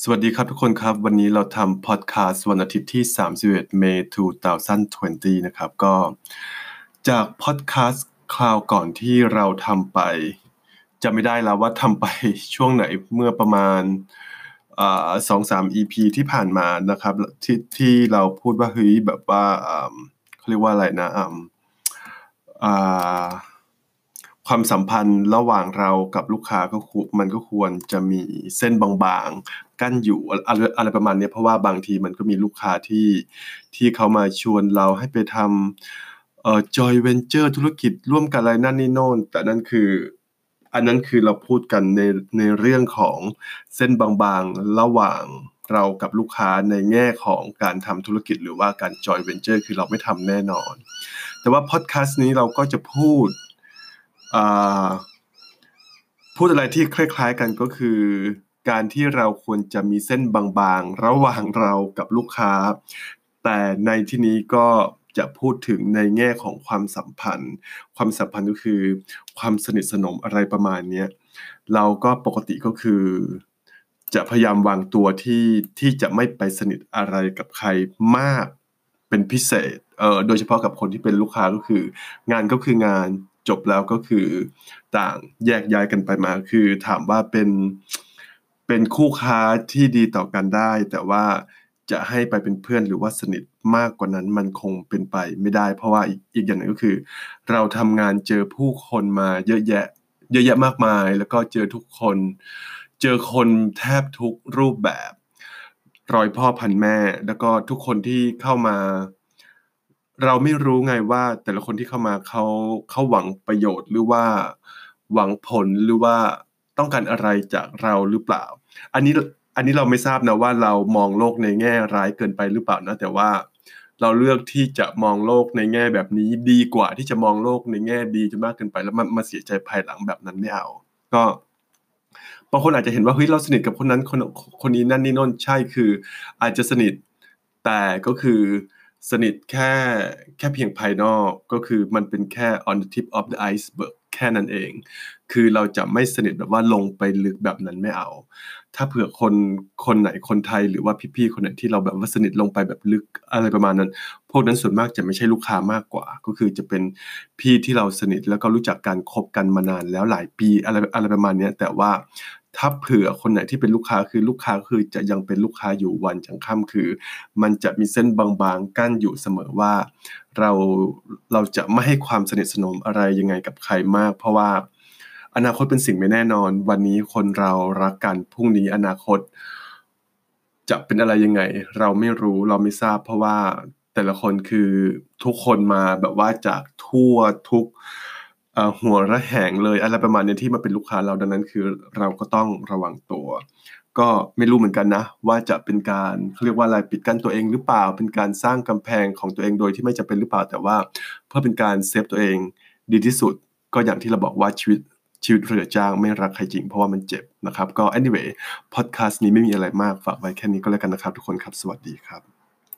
สวัสดีครับทุกคนครับ วันนี้เราทำพอดแคสต์วันอาทิตย์ที่ 31 เมษายน 2020 นะครับ ก็จากพอดแคสต์คราวก่อนที่เราทำไปจะไม่ได้แล้วว่าทำไปช่วงไหนเมื่อประมาณสองสาม EP ที่ผ่านมานะครับที่ที่เราพูดว่าเฮ้ยแบบว่าเขาเรียกว่าอะไรนะอ่า ความสัมพันธ์ระหว่างเรากับลูกค้าก็มันก็ควรจะมีเส้นบางๆ กั้นอยู่อะไรอะไรประมาณนี้เพราะว่าบางทีมันก็มีลูกค้าที่ที่เขามาชวนเราให้ไปทำเอ่อจอยเวนเจอร์ธุรกิจร่วมกันอะไรนั่นนี่โน่น แต่นั่นคือ อันนั้นคือเราพูดกันในในเรื่องของเส้นบางๆ ระหว่างเรากับลูกค้าในแง่ของการทำธุรกิจหรือว่าการจอยเวนเจอร์คือเราไม่ทำแน่นอน แต่ว่าพอดแคสต์นี้เราก็จะพูด พูดอะไรที่คล้ายๆกันก็คือ การที่เราควรจะมีเส้นบางๆ ระหว่างเรากับลูกค้า แต่ในที่นี้ก็จะพูดถึงในแง่ของความสัมพันธ์ ความสัมพันธ์ก็คือ ความสนิทสนมอะไรประมาณนี้เราก็ปกติก็คือ จะพยายามวางตัวที่ที่จะไม่ไปสนิทอะไรกับใครมากเป็นพิเศษเออโดยเฉพาะกับคนที่เป็นลูกค้าก็คือ งานก็คืองาน จบแล้วก็คือต่างแยกย้ายกันไปมา คือถามว่าเป็นเป็นคู่ค้าที่ดีต่อกันได้ แต่ว่าจะให้ไปเป็นเพื่อนหรือว่าสนิทมากกว่านั้นมันคงเป็นไปไม่ได้ เพราะว่าอีกอย่างหนึ่งก็คือ เราทำงานเจอผู้คนมาเยอะแยะ เยอะแยะมากมาย แล้วก็เจอทุกคน เจอคนแทบทุกรูปแบบ รอยพ่อพันแม่ แล้วก็ทุกคนที่เข้ามา เราไม่รู้ไงว่าแต่ละคนที่เข้ามาเขาเขาหวังประโยชน์หรือว่าหวังผลหรือว่าต้องการอะไรจากเราหรือเปล่า อันนี้อันนี้เราไม่ทราบนะว่าเรามองโลกในแง่ร้ายเกินไปหรือเปล่านะแต่ว่าเราเลือกที่จะมองโลกในแง่แบบนี้ดีกว่าที่จะมองโลกในแง่ดีจนมากเกินไป แล้วมามาเสียใจภายหลังแบบนั้นไม่เอา ก็บางคนอาจจะเห็นว่าเฮ้ยเราสนิทกับคนนั้นคนคนนี้นั่นนี่น่นใช่คือ อาจจะสนิทแต่ก็คือ สนิทแค่แค่เพียงภายนอกก็คือมันเป็นแค่ on the tip of the iceberg แค่นั้นเอง คือเราจะไม่สนิทแบบว่าลงไปลึกแบบนั้นไม่เอา ถ้าเผื่อคนคนไหนคนไทยหรือว่าพี่ๆคนไหนที่เราแบบว่าสนิทลงไปแบบลึกอะไรประมาณนั้น พวกนั้นส่วนมากจะไม่ใช่ลูกค้ามากกว่า ก็คือจะเป็นพี่ที่เราสนิทแล้วก็รู้จักการคบกันมานานแล้วหลายปีอะไรอะไรประมาณนี้แต่ว่า ถ้าเผื่อคนไหนที่เป็นลูกค้าคือลูกค้าคือจะยังเป็นลูกค้าอยู่วันจังค่ำคือ มันจะมีเส้นบางๆกั้นอยู่เสมอว่า เราเราจะไม่ให้ความสนิทสนมอะไรยังไงกับใครมาก เพราะว่าอนาคตเป็นสิ่งไม่แน่นอน วันนี้คนเรารักกันพรุ่งนี้อนาคต จะเป็นอะไรยังไง เราไม่รู้เราไม่ทราบ เพราะว่าแต่ละคนคือทุกคนมาแบบว่าจากทั่วทุก หัวระแหงเลยอะไรประมาณนี้ที่มาเป็นลูกค้าเราดังนั้นคือเราก็ต้องระวังตัว ก็ไม่รู้เหมือนกันนะ ว่าจะเป็นการเขาเรียกว่าอะไรปิดกั้นตัวเองหรือเปล่า เป็นการสร้างกำแพงของตัวเองโดยที่ไม่จำเป็นหรือเปล่าแต่ว่า เพื่อเป็นการเซฟตัวเองดีที่สุด ก็อย่างที่เราบอกว่าชีวิตชีวิตเรือจ้างไม่รักใครจริงเพราะว่ามันเจ็บนะครับ ก็ anyway พอดแคสต์นี้ไม่มีอะไรมากฝากไว้แค่นี้ก็แล้วกันนะครับทุกคนครับ สวัสดีครับ